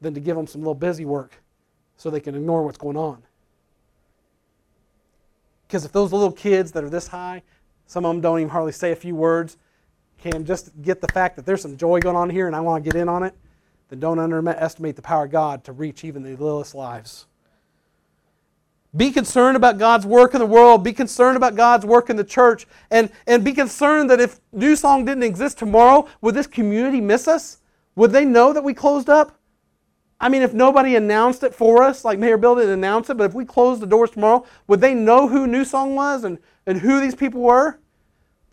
than to give them some little busy work so they can ignore what's going on. Because if those little kids that are this high, some of them don't even hardly say a few words, can just get the fact that there's some joy going on here and I want to get in on it, then don't underestimate the power of God to reach even the littlest lives. Be concerned about God's work in the world. Be concerned about God's work in the church. And, and be concerned that if New Song didn't exist tomorrow, would this community miss us? Would they know that we closed up? I mean, if nobody announced it for us, like Mayor Bill didn't announce it, but if we closed the doors tomorrow, would they know who New Song was and, and who these people were?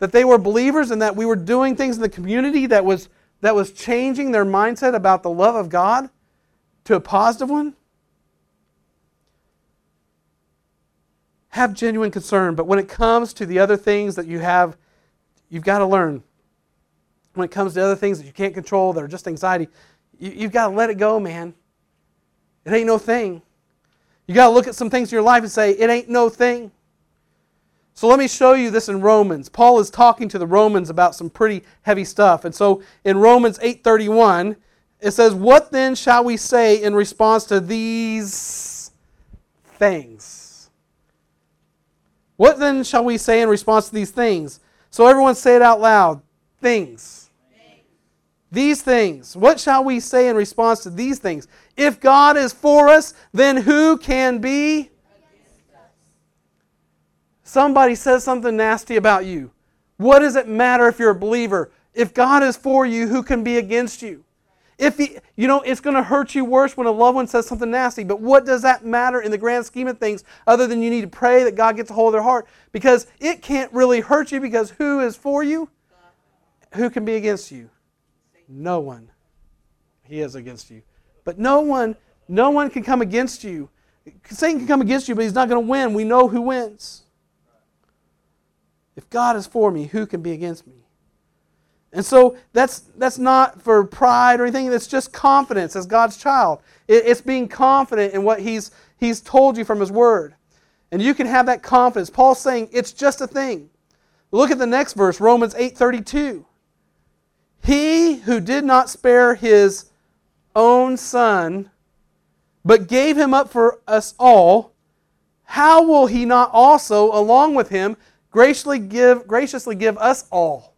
That they were believers and that we were doing things in the community that was, that was changing their mindset about the love of God to a positive one? Have genuine concern, but when it comes to the other things that you have, you've got to learn. When it comes to other things that you can't control, that are just anxiety, you, you've got to let it go, man. It ain't no thing. You got to look at some things in your life and say, it ain't no thing. So let me show you this in Romans. Paul is talking to the Romans about some pretty heavy stuff. And so in Romans 8:31, it says, "What then shall we say in response to these things?" What then shall we say in response to these things? So everyone say it out loud. Things. These things. What shall we say in response to these things? If God is for us, then who can be somebody says something nasty about you. What does it matter if you're a believer? If God is for you, who can be against you? If he, you know, it's going to hurt you worse when a loved one says something nasty, but what does that matter in the grand scheme of things other than you need to pray that God gets a hold of their heart? Because it can't really hurt you because who is for you? Who can be against you? No one. He is against you. But no one, no one can come against you. Satan can come against you, but he's not going to win. We know who wins. If God is for me, who can be against me? And so that's, that's not for pride or anything, that's just confidence as God's child. It, it's being confident in what he's, he's told you from His Word. And you can have that confidence. Paul's saying it's just a thing. Look at the next verse, Romans 8:32. He who did not spare his own son, but gave him up for us all, how will he not also, along with him, graciously give, graciously give us all?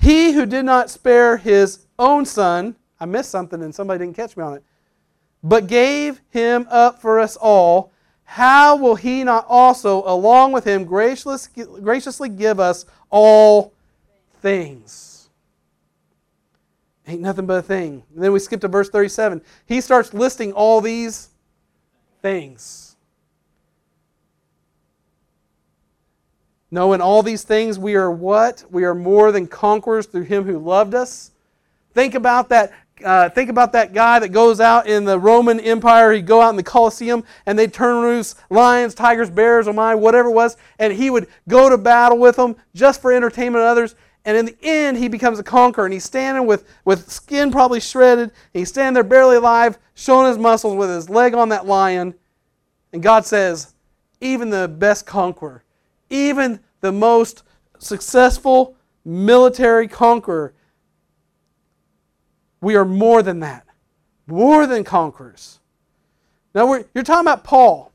He who did not spare his own son, I missed something and somebody didn't catch me on it, but gave him up for us all, how will he not also, along with him, graciously give us all things? Ain't nothing but a thing. And then we skip to verse 37. He starts listing all these things. Knowing all these things, we are what? We are more than conquerors through him who loved us. Think about that. Uh, think about that guy that goes out in the Roman Empire. He'd go out in the Colosseum and they'd turn loose lions, tigers, bears, or mine, whatever it was, and he would go to battle with them just for entertainment of others. And in the end, he becomes a conqueror. And he's standing with, with skin probably shredded. He's standing there barely alive, showing his muscles with his leg on that lion. And God says, even the best conqueror even the most successful military conqueror, we are more than that. More than conquerors. Now, you're talking about Paul,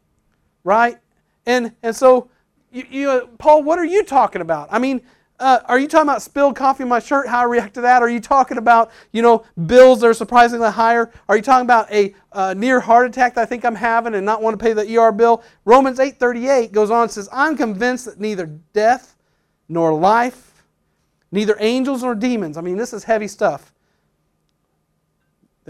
right? And, and so, you, you, Paul, what are you talking about? I mean, uh, are you talking about spilled coffee in my shirt, how I react to that? Are you talking about, you know, bills that are surprisingly higher? Are you talking about a uh, near heart attack that I think I'm having and not want to pay the ER bill? Romans 8.38 goes on and says, I'm convinced that neither death nor life, neither angels nor demons, I mean, this is heavy stuff,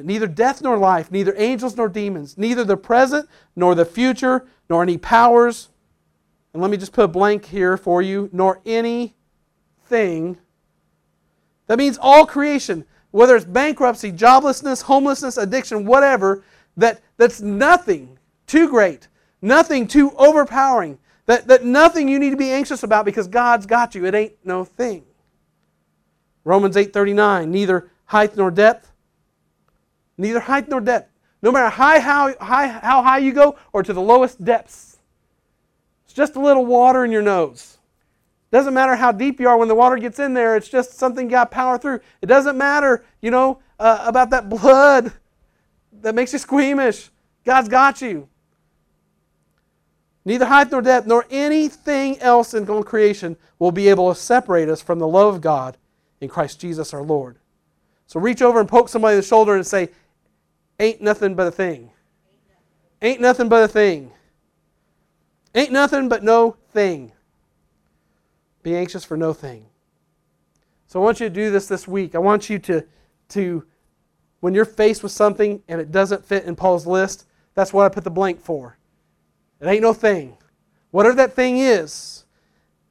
that neither death nor life, neither angels nor demons, neither the present nor the future, nor any powers, and let me just put a blank here for you, nor any thing. That means all creation, whether it's bankruptcy, joblessness, homelessness, addiction, whatever, that, that's nothing too great, nothing too overpowering, that, that nothing you need to be anxious about because God's got you. It ain't no thing. Romans 8:39, neither height nor depth, neither height nor depth. No matter high, how, high, how high you go or to the lowest depths, it's just a little water in your nose. Doesn't matter how deep you are when the water gets in there, it's just something got power through. It doesn't matter, you know, uh, about that blood that makes you squeamish. God's got you. Neither height nor depth nor anything else in all creation will be able to separate us from the love of God in Christ Jesus our Lord. So reach over and poke somebody in the shoulder and say, Ain't nothing but a thing. Ain't nothing but a thing. Ain't nothing but no thing. Be anxious for no thing. So I want you to do this this week. I want you to, to when you're faced with something and it doesn't fit in Paul's list, that's what I put the blank for. It ain't no thing. Whatever that thing is.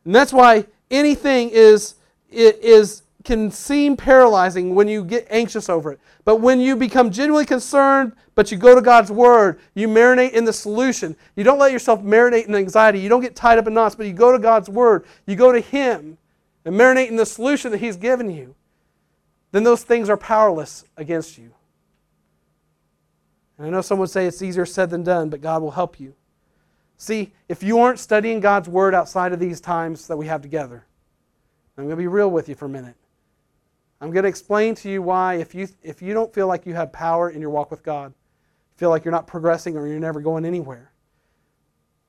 And that's why anything is, is can seem paralyzing when you get anxious over it. But when you become genuinely concerned, but you go to God's Word, you marinate in the solution. You don't let yourself marinate in anxiety. You don't get tied up in knots, but you go to God's Word. You go to Him and marinate in the solution that He's given you. Then those things are powerless against you. And I know someone would say it's easier said than done, but God will help you. See, if you aren't studying God's Word outside of these times that we have together, I'm going to be real with you for a minute. I'm going to explain to you why, if you, if you don't feel like you have power in your walk with God, feel like you're not progressing or you're never going anywhere,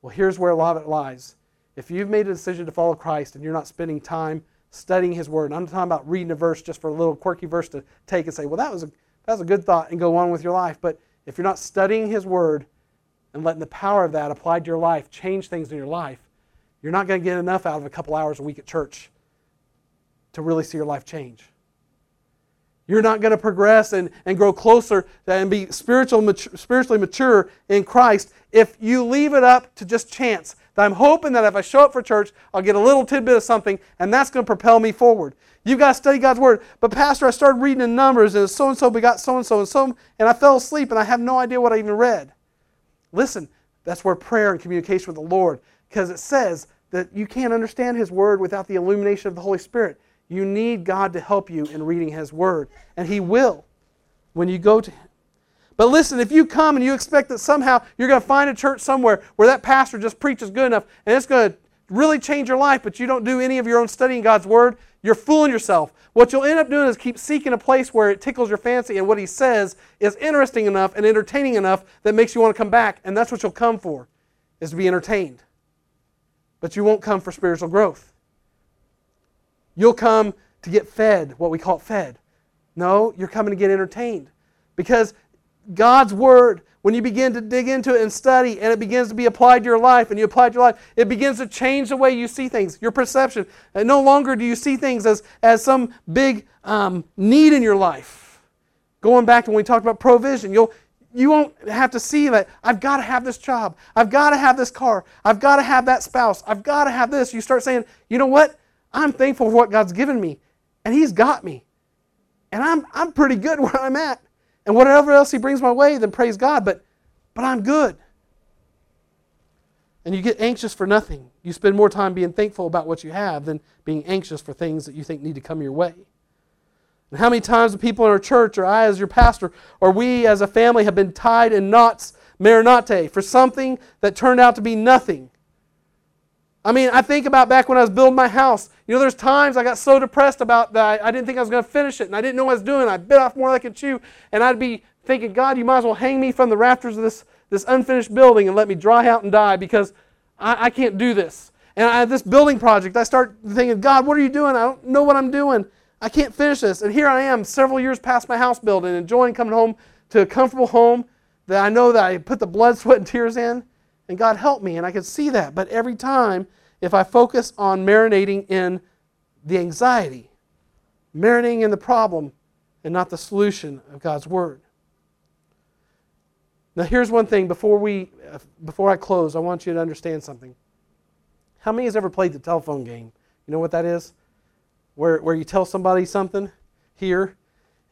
well, here's where a lot of it lies. If you've made a decision to follow Christ and you're not spending time studying His Word, I'm not talking about reading a verse just for a little quirky verse to take and say, well, that was a, that was a good thought and go on with your life. But if you're not studying His Word and letting the power of that applied to your life change things in your life, you're not going to get enough out of a couple hours a week at church to really see your life change. You're not going to progress and, and grow closer and be spiritual, mature, spiritually mature in Christ if you leave it up to just chance. I'm hoping that if I show up for church, I'll get a little tidbit of something, and that's going to propel me forward. You've got to study God's Word. But, Pastor, I started reading in Numbers, and so and so begot so and so and so, and I fell asleep, and I have no idea what I even read. Listen, that's where prayer and communication with the Lord, because it says that you can't understand His Word without the illumination of the Holy Spirit. You need God to help you in reading His Word, and He will when you go to Him. But listen, if you come and you expect that somehow you're going to find a church somewhere where that pastor just preaches good enough and it's going to really change your life, but you don't do any of your own studying God's Word, you're fooling yourself. What you'll end up doing is keep seeking a place where it tickles your fancy and what he says is interesting enough and entertaining enough that makes you want to come back, and that's what you'll come for, is to be entertained. But you won't come for spiritual growth. You'll come to get fed, what we call fed. No, you're coming to get entertained. Because God's Word when you begin to dig into it and study and it begins to be applied to your life and you apply to your life, it begins to change the way you see things, your perception. And no longer do you see things as, as some big um, need in your life. Going back to when we talked about provision, you'll, you won't have to see that I've got to have this job. I've got to have this car. I've got to have that spouse. I've got to have this. You start saying, you know what? I'm thankful for what God's given me. And He's got me. And I'm, I'm pretty good where I'm at. And whatever else He brings my way, then praise God. But, but I'm good. And you get anxious for nothing. You spend more time being thankful about what you have than being anxious for things that you think need to come your way. And how many times the people in our church, or I as your pastor, or we as a family have been tied in knots, marinate, for something that turned out to be nothing. I mean, I think about back when I was building my house. You know, there's times I got so depressed about that I, I didn't think I was going to finish it, and I didn't know what I was doing. I bit off more than I could chew, and I'd be thinking, God, you might as well hang me from the rafters of this, this unfinished building and let me dry out and die because I, I can't do this. And I this building project. I start thinking, God, what are you doing? I don't know what I'm doing. I can't finish this. And here I am, several years past my house building, enjoying coming home to a comfortable home that I know that I put the blood, sweat, and tears in. And God help me, and I could see that. But every time, if I focus on marinating in the anxiety, marinating in the problem, and not the solution of God's Word. Now, here's one thing before, we, uh, before I close, I want you to understand something. How many has ever played the telephone game? You know what that is? Where, where you tell somebody something here,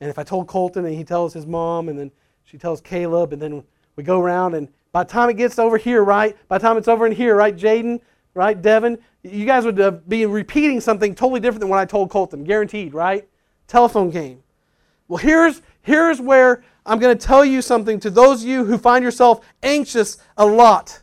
and if I told Colton and he tells his mom, and then she tells Caleb, and then we go around, and by the time it gets over here, right? By the time it's over in here, right, Jaden, right, Devin? You guys would uh, be repeating something totally different than what I told Colton, guaranteed, right? Telephone game. Well, here's, here's where I'm going to tell you something to those of you who find yourself anxious a lot.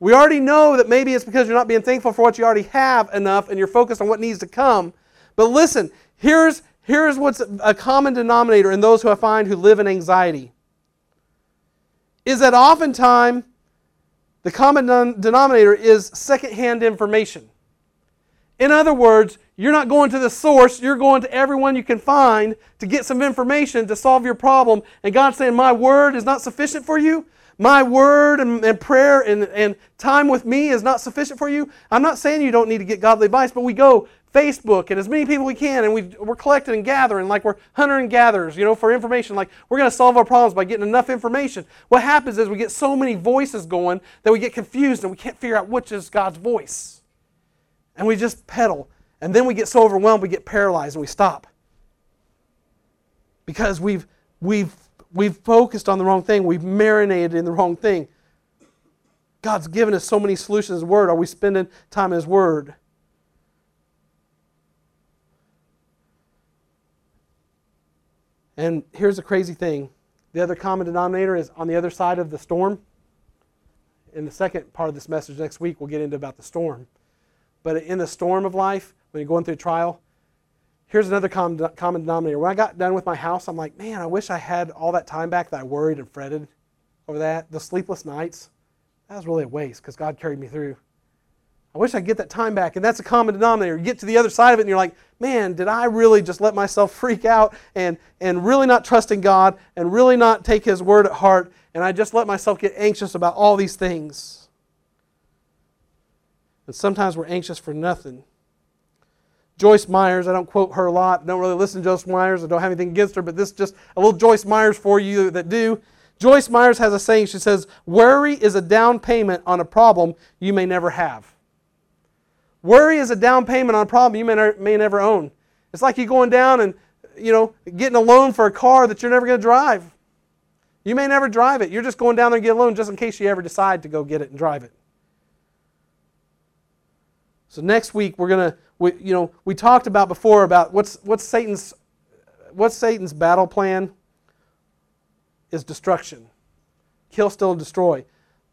We already know that maybe it's because you're not being thankful for what you already have enough and you're focused on what needs to come. But listen, here's, here's what's a common denominator in those who I find who live in anxiety is that oftentimes the common denominator is secondhand information. In other words, you're not going to the source, you're going to everyone you can find to get some information to solve your problem. And God's saying, My word is not sufficient for you. My word and, and prayer and, and time with me is not sufficient for you. I'm not saying you don't need to get godly advice, but we go Facebook and as many people we can, and we, we're collecting and gathering like we're hunter and gatherers, you know, for information. Like we're going to solve our problems by getting enough information. What happens is we get so many voices going that we get confused and we can't figure out which is God's voice. And we just pedal. And then we get so overwhelmed we get paralyzed and we stop. Because we've, we've, we've focused on the wrong thing, we've marinated in the wrong thing. God's given us so many solutions in His Word. Are we spending time in His Word? And here's the crazy thing the other common denominator is on the other side of the storm. In the second part of this message next week, we'll get into about the storm. But in the storm of life, when you're going through a trial, here's another common, common denominator. When I got done with my house, I'm like, man, I wish I had all that time back that I worried and fretted over that. The sleepless nights, that was really a waste because God carried me through. I wish I could get that time back. And that's a common denominator. You get to the other side of it and you're like, man, did I really just let myself freak out and, and really not trust in God and really not take His word at heart? And I just let myself get anxious about all these things. And sometimes we're anxious for nothing. Joyce Myers, I don't quote her a lot, don't really listen to Joyce Myers, I don't have anything against her, but this is just a little Joyce Myers for you that do. Joyce Myers has a saying, she says, Worry is a down payment on a problem you may never have. Worry is a down payment on a problem you may, ne- may never own. It's like you going down and, you know, getting a loan for a car that you're never going to drive. You may never drive it. You're just going down there and get a loan just in case you ever decide to go get it and drive it. So next week we're to, we, you know, we talked about before about what's what's Satan's what's Satan's battle plan is destruction. Kill, steal, destroy.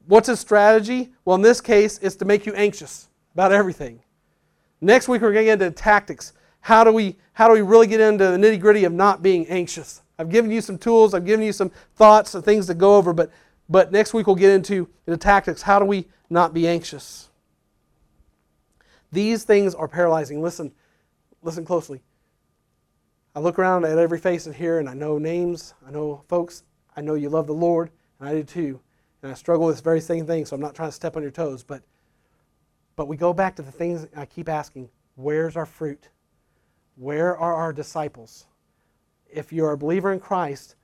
What's his strategy? Well, in this case, it's to make you anxious about everything. Next week we're going to get into tactics. How do we how do we really get into the nitty gritty of not being anxious? I've given you some tools. I've given you some thoughts and things to go over. But but next week we'll get into the tactics. How do we not be anxious? These things are paralyzing. Listen, listen closely. I look around at every face in here and I know names. I know folks. I know you love the Lord, and I do too. And I struggle with this very same thing, so I'm not trying to step on your toes. But but we go back to the things I keep asking where's our fruit? Where are our disciples? If you're a believer in Christ,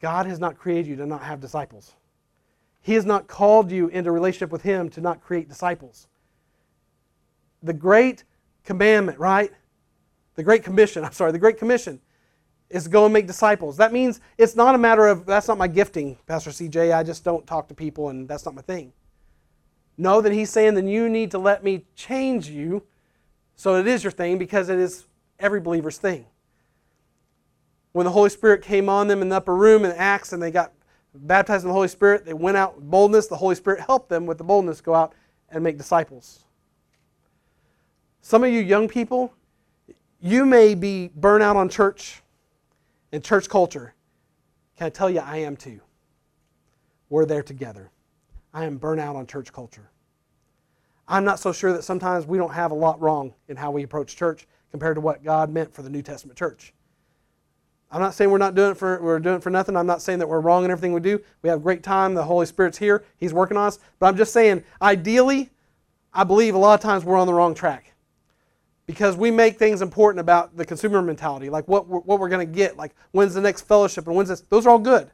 God has not created you to not have disciples. He has not called you into relationship with Him to not create disciples. The great commandment, right? The great commission, I'm sorry, the great commission is to go and make disciples. That means it's not a matter of, that's not my gifting, Pastor CJ. I just don't talk to people and that's not my thing. No, that he's saying then you need to let me change you so it is your thing because it is every believer's thing. When the Holy Spirit came on them in the upper room in Acts and they got baptized in the Holy Spirit, they went out with boldness. The Holy Spirit helped them with the boldness go out and make disciples. Some of you young people, you may be burnt out on church and church culture. Can I tell you, I am too. We're there together. I am burnt out on church culture. I'm not so sure that sometimes we don't have a lot wrong in how we approach church compared to what God meant for the New Testament church. I'm not saying we're not doing it for we're doing for nothing. I'm not saying that we're wrong in everything we do. We have a great time. The Holy Spirit's here. He's working on us. But I'm just saying, ideally, I believe a lot of times we're on the wrong track because we make things important about the consumer mentality, like what we're, what we're going to get, like when's the next fellowship and when's this. Those are all good,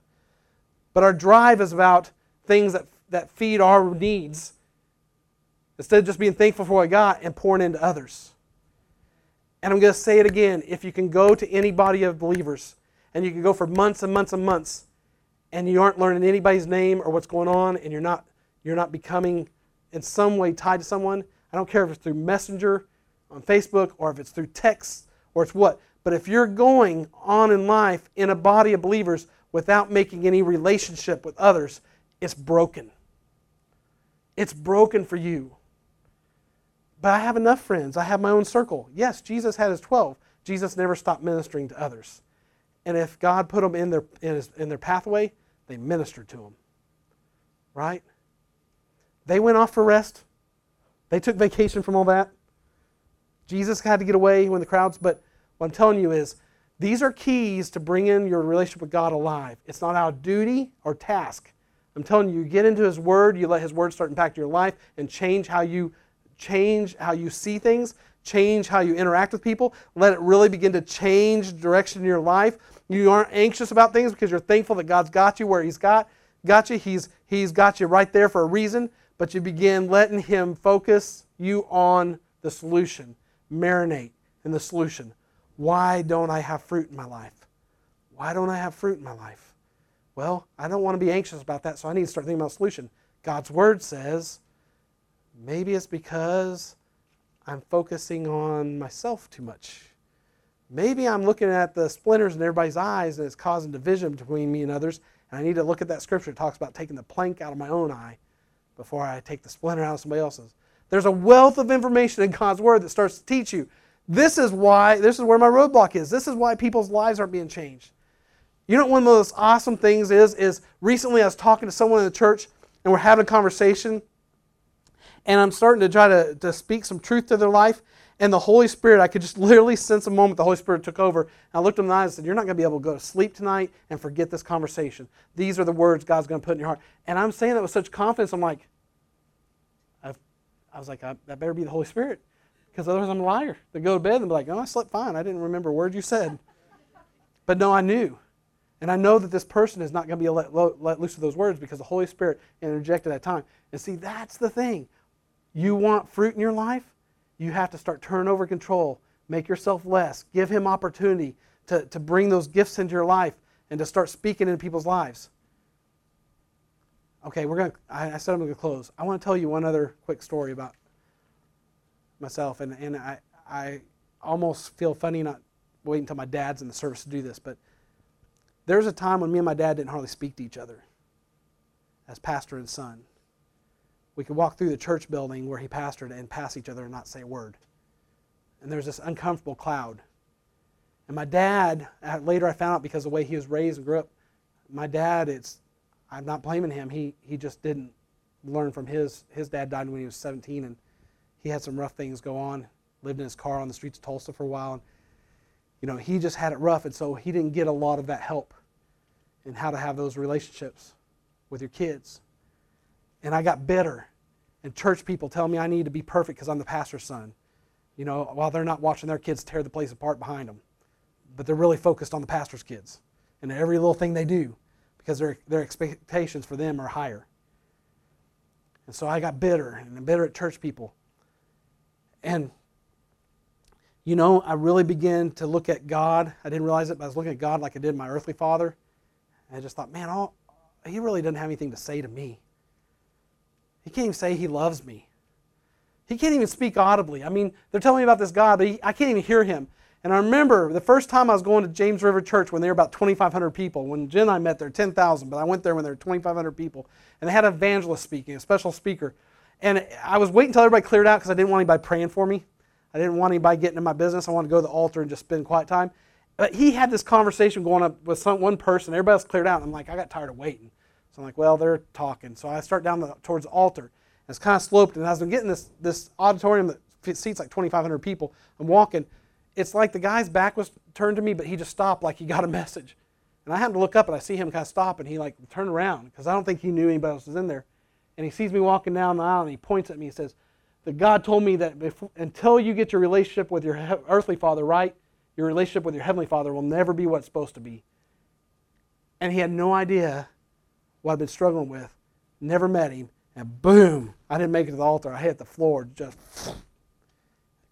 but our drive is about things that that feed our needs instead of just being thankful for what I got and pouring into others. And I'm going to say it again if you can go to any body of believers and you can go for months and months and months and you aren't learning anybody's name or what's going on and you're not you're not becoming in some way tied to someone i don't care if it's through messenger on facebook or if it's through text or it's what but if you're going on in life in a body of believers without making any relationship with others it's broken it's broken for you. But I have enough friends. I have my own circle. Yes, Jesus had his 12. Jesus never stopped ministering to others. And if God put them in their, in, his, in their pathway, they ministered to them. Right? They went off for rest. They took vacation from all that. Jesus had to get away when the crowds, but what I'm telling you is these are keys to bringing your relationship with God alive. It's not our duty or task. I'm telling you, you get into His Word, you let His Word start impacting your life and change how you change how you see things, change how you interact with people. Let it really begin to change direction in your life. You aren't anxious about things because you're thankful that God's got you where He's got got you. He's He's got you right there for a reason. But you begin letting Him focus you on the solution, marinate in the solution. Why don't I have fruit in my life? Why don't I have fruit in my life? Well, I don't want to be anxious about that, so I need to start thinking about a solution. God's word says maybe it's because I'm focusing on myself too much. Maybe I'm looking at the splinters in everybody's eyes and it's causing division between me and others. And I need to look at that scripture that talks about taking the plank out of my own eye before I take the splinter out of somebody else's. There's a wealth of information in God's Word that starts to teach you. This is why, this is where my roadblock is. This is why people's lives aren't being changed. You know what one of those awesome things is? Is recently I was talking to someone in the church and we're having a conversation. and I'm starting to try to, to speak some truth to their life. And the Holy Spirit, I could just literally sense a moment the Holy Spirit took over. And I looked them in the eyes and said, You're not going to be able to go to sleep tonight and forget this conversation. These are the words God's going to put in your heart. And I'm saying that with such confidence. I'm like, I've, i was like, I, that better be the Holy Spirit. Because otherwise I'm a liar. They go to bed and be like, Oh, I slept fine. I didn't remember a word you said. But no, I knew. And I know that this person is not going to be let, let loose of those words because the Holy Spirit interjected that time. And see, that's the thing. You want fruit in your life? You have to start turning over control, make yourself less, give Him opportunity to, to bring those gifts into your life and to start speaking into people's lives. Okay, we're going to, I said I'm going to close. I want to tell you one other quick story about myself. And, and I, I almost feel funny not waiting until my dad's in the service to do this, but there was a time when me and my dad didn't hardly speak to each other as pastor and son. We could walk through the church building where he pastored and pass each other and not say a word. And there was this uncomfortable cloud. And my dad, uh, later I found out because of the way he was raised and grew up, my dad, it's, I'm not blaming him. He, he just didn't learn from his, his dad died when he was 17 and he had some rough things go on, lived in his car on the streets of Tulsa for a while. And, you know, he just had it rough, and so he didn't get a lot of that help in how to have those relationships with your kids. And I got bitter. And church people tell me I need to be perfect because I'm the pastor's son. You know, while they're not watching their kids tear the place apart behind them. But they're really focused on the pastor's kids and every little thing they do because their, their expectations for them are higher. And so I got bitter and bitter at church people. And you know, I really began to look at God. I didn't realize it, but I was looking at God like I did my earthly father. And I just thought, man, all, he really doesn't have anything to say to me. He can't even say he loves me. He can't even speak audibly. I mean, they're telling me about this God, but he, I can't even hear him. And I remember the first time I was going to James River Church when there were about 2,500 people. When Jen and I met there, 10,000, but I went there when there were 2,500 people. And they had an evangelist speaking, a special speaker. And I was waiting until everybody cleared out because I didn't want anybody praying for me. I didn't want anybody getting in my business. I wanted to go to the altar and just spend quiet time. But he had this conversation going up with some, one person. Everybody else cleared out. And I'm like, I got tired of waiting. So I'm like, well, they're talking. So I start down the, towards the altar. And it's kind of sloped. And as I'm getting this, this auditorium that seats like 2,500 people, I'm walking. It's like the guy's back was turned to me, but he just stopped like he got a message. And I happen to look up and I see him kind of stop and he like turned around because I don't think he knew anybody else was in there. And he sees me walking down the aisle and he points at me and says, that God told me that until you get your relationship with your earthly father right, your relationship with your heavenly father will never be what it's supposed to be. And he had no idea what I'd been struggling with. Never met him. And boom, I didn't make it to the altar. I hit the floor, just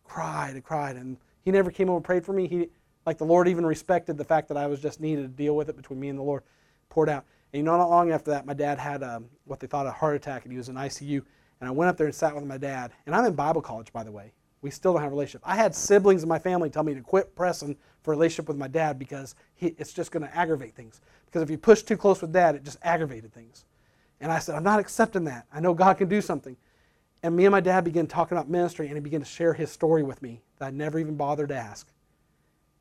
cried and cried. And he never came over and prayed for me. He, like the Lord even respected the fact that I was just needed to deal with it between me and the Lord. Poured out. And you know, not long after that, my dad had um, what they thought a heart attack, and he was in ICU. And I went up there and sat with my dad. And I'm in Bible college, by the way. We still don't have a relationship. I had siblings in my family tell me to quit pressing for a relationship with my dad because he, it's just going to aggravate things. Because if you push too close with dad, it just aggravated things. And I said, I'm not accepting that. I know God can do something. And me and my dad began talking about ministry, and he began to share his story with me that I never even bothered to ask.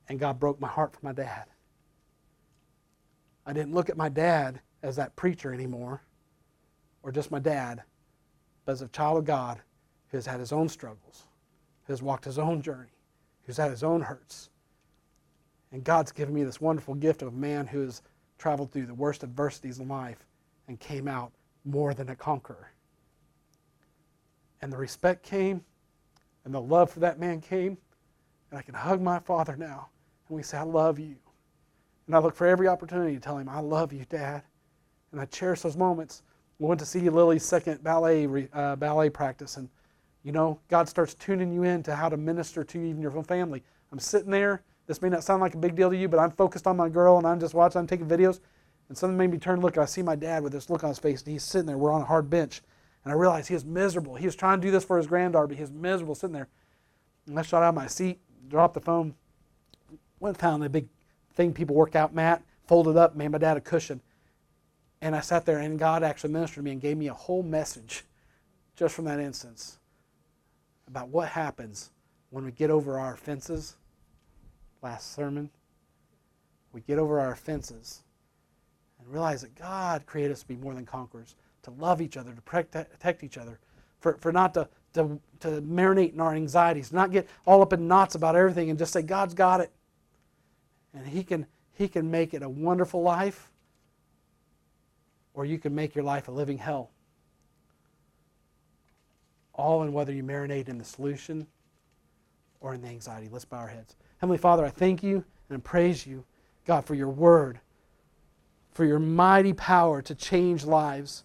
And God broke my heart for my dad. I didn't look at my dad as that preacher anymore, or just my dad but as a child of God who has had his own struggles, has walked his own journey, who's had his own hurts. And God's given me this wonderful gift of a man who has traveled through the worst adversities in life and came out more than a conqueror. And the respect came, and the love for that man came, and I can hug my father now, and we say, I love you. And I look for every opportunity to tell him, I love you, Dad. And I cherish those moments we went to see Lily's second ballet uh, ballet practice, and you know God starts tuning you in to how to minister to even your own family. I'm sitting there. This may not sound like a big deal to you, but I'm focused on my girl, and I'm just watching. I'm taking videos, and something made me turn and look. And I see my dad with this look on his face, and he's sitting there. We're on a hard bench, and I realized he was miserable. He was trying to do this for his granddaughter, but he was miserable sitting there. And I shot out of my seat, dropped the phone, went and found the big thing people work out mat, folded up, made my dad a cushion. And I sat there, and God actually ministered to me and gave me a whole message just from that instance about what happens when we get over our offenses. Last sermon, we get over our offenses and realize that God created us to be more than conquerors, to love each other, to protect each other for, for not to, to, to marinate in our anxieties, not get all up in knots about everything and just say, God's got it. And He can, he can make it a wonderful life, or you can make your life a living hell. All in whether you marinate in the solution or in the anxiety. Let's bow our heads. Heavenly Father, I thank you and I praise you, God, for your word, for your mighty power to change lives.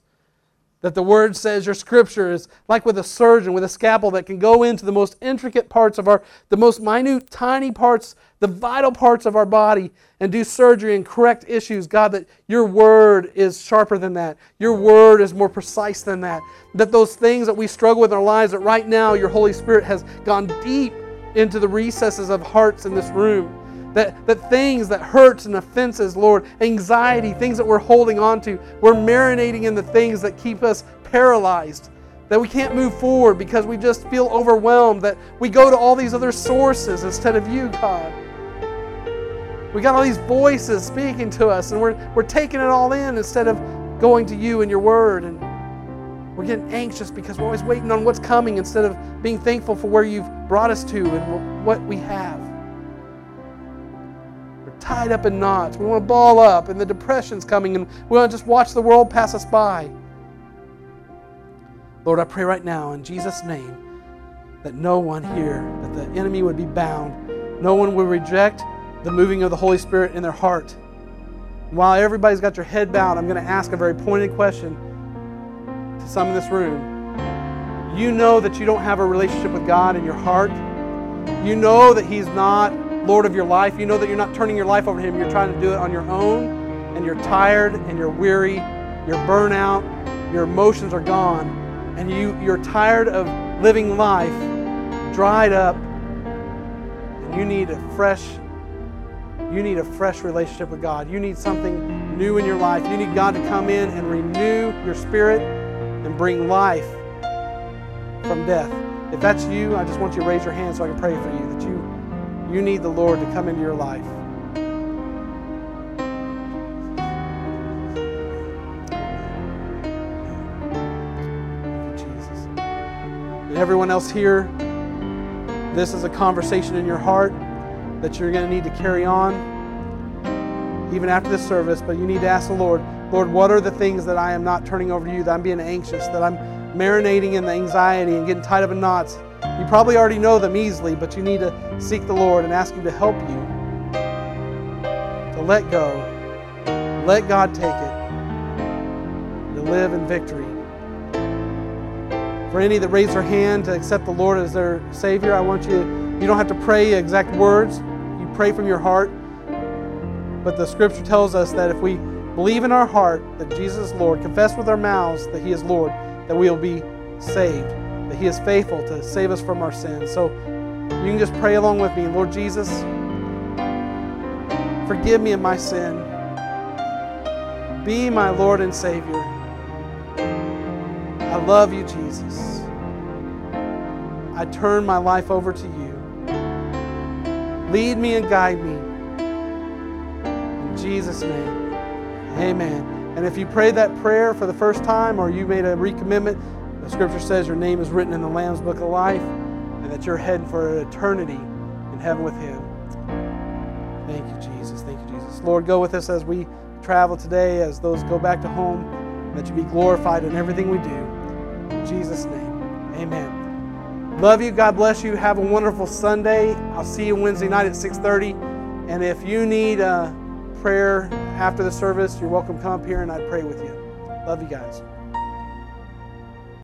That the word says your scripture is like with a surgeon with a scalpel that can go into the most intricate parts of our, the most minute, tiny parts, the vital parts of our body and do surgery and correct issues. God, that your word is sharper than that. Your word is more precise than that. That those things that we struggle with in our lives, that right now your Holy Spirit has gone deep into the recesses of hearts in this room that, that things that hurts and offenses, Lord, anxiety, things that we're holding on to, we're marinating in the things that keep us paralyzed, that we can't move forward because we just feel overwhelmed, that we go to all these other sources instead of you, God. We got all these voices speaking to us, and we're, we're taking it all in instead of going to you and your word. And we're getting anxious because we're always waiting on what's coming instead of being thankful for where you've brought us to and what we have tied up in knots. We want to ball up, and the depression's coming, and we want to just watch the world pass us by. Lord, I pray right now in Jesus' name that no one here, that the enemy would be bound, no one would reject the moving of the Holy Spirit in their heart. While everybody's got your head bowed, I'm going to ask a very pointed question to some in this room. You know that you don't have a relationship with God in your heart. You know that He's not Lord of your life. You know that you're not turning your life over to Him, you're trying to do it on your own, and you're tired and you're weary, you're burnout, your emotions are gone, and you, you're tired of living life dried up, and you need a fresh. You need a fresh relationship with God. You need something new in your life. You need God to come in and renew your spirit and bring life from death. If that's you, I just want you to raise your hand so I can pray for you you need the Lord to come into your life. Jesus. And everyone else here, this is a conversation in your heart that you're going to need to carry on even after this service, but you need to ask the Lord, Lord, what are the things that I am not turning over to you, that I'm being anxious, that I'm marinating in the anxiety and getting tied up in knots? You probably already know them easily, but you need to seek the Lord and ask Him to help you to let go, let God take it, to live in victory. For any that raise their hand to accept the Lord as their Savior, I want you, you don't have to pray exact words. You pray from your heart. But the scripture tells us that if we believe in our heart that Jesus is Lord, confess with our mouths that He is Lord, that we will be saved He is faithful to save us from our sins. So you can just pray along with me. Lord Jesus, forgive me of my sin. Be my Lord and Savior. I love you, Jesus. I turn my life over to you. Lead me and guide me. In Jesus' name, amen. And if you prayed that prayer for the first time or you made a recommitment, the scripture says your name is written in the Lamb's Book of Life and that you're heading for eternity in heaven with Him. Thank you, Jesus. Thank you, Jesus. Lord, go with us as we travel today, as those go back to home, that you be glorified in everything we do. In Jesus' name, amen. Love you. God bless you. Have a wonderful Sunday. I'll see you Wednesday night at 6.30. And if you need a prayer after the service, you're welcome to come up here and I'd pray with you. Love you guys.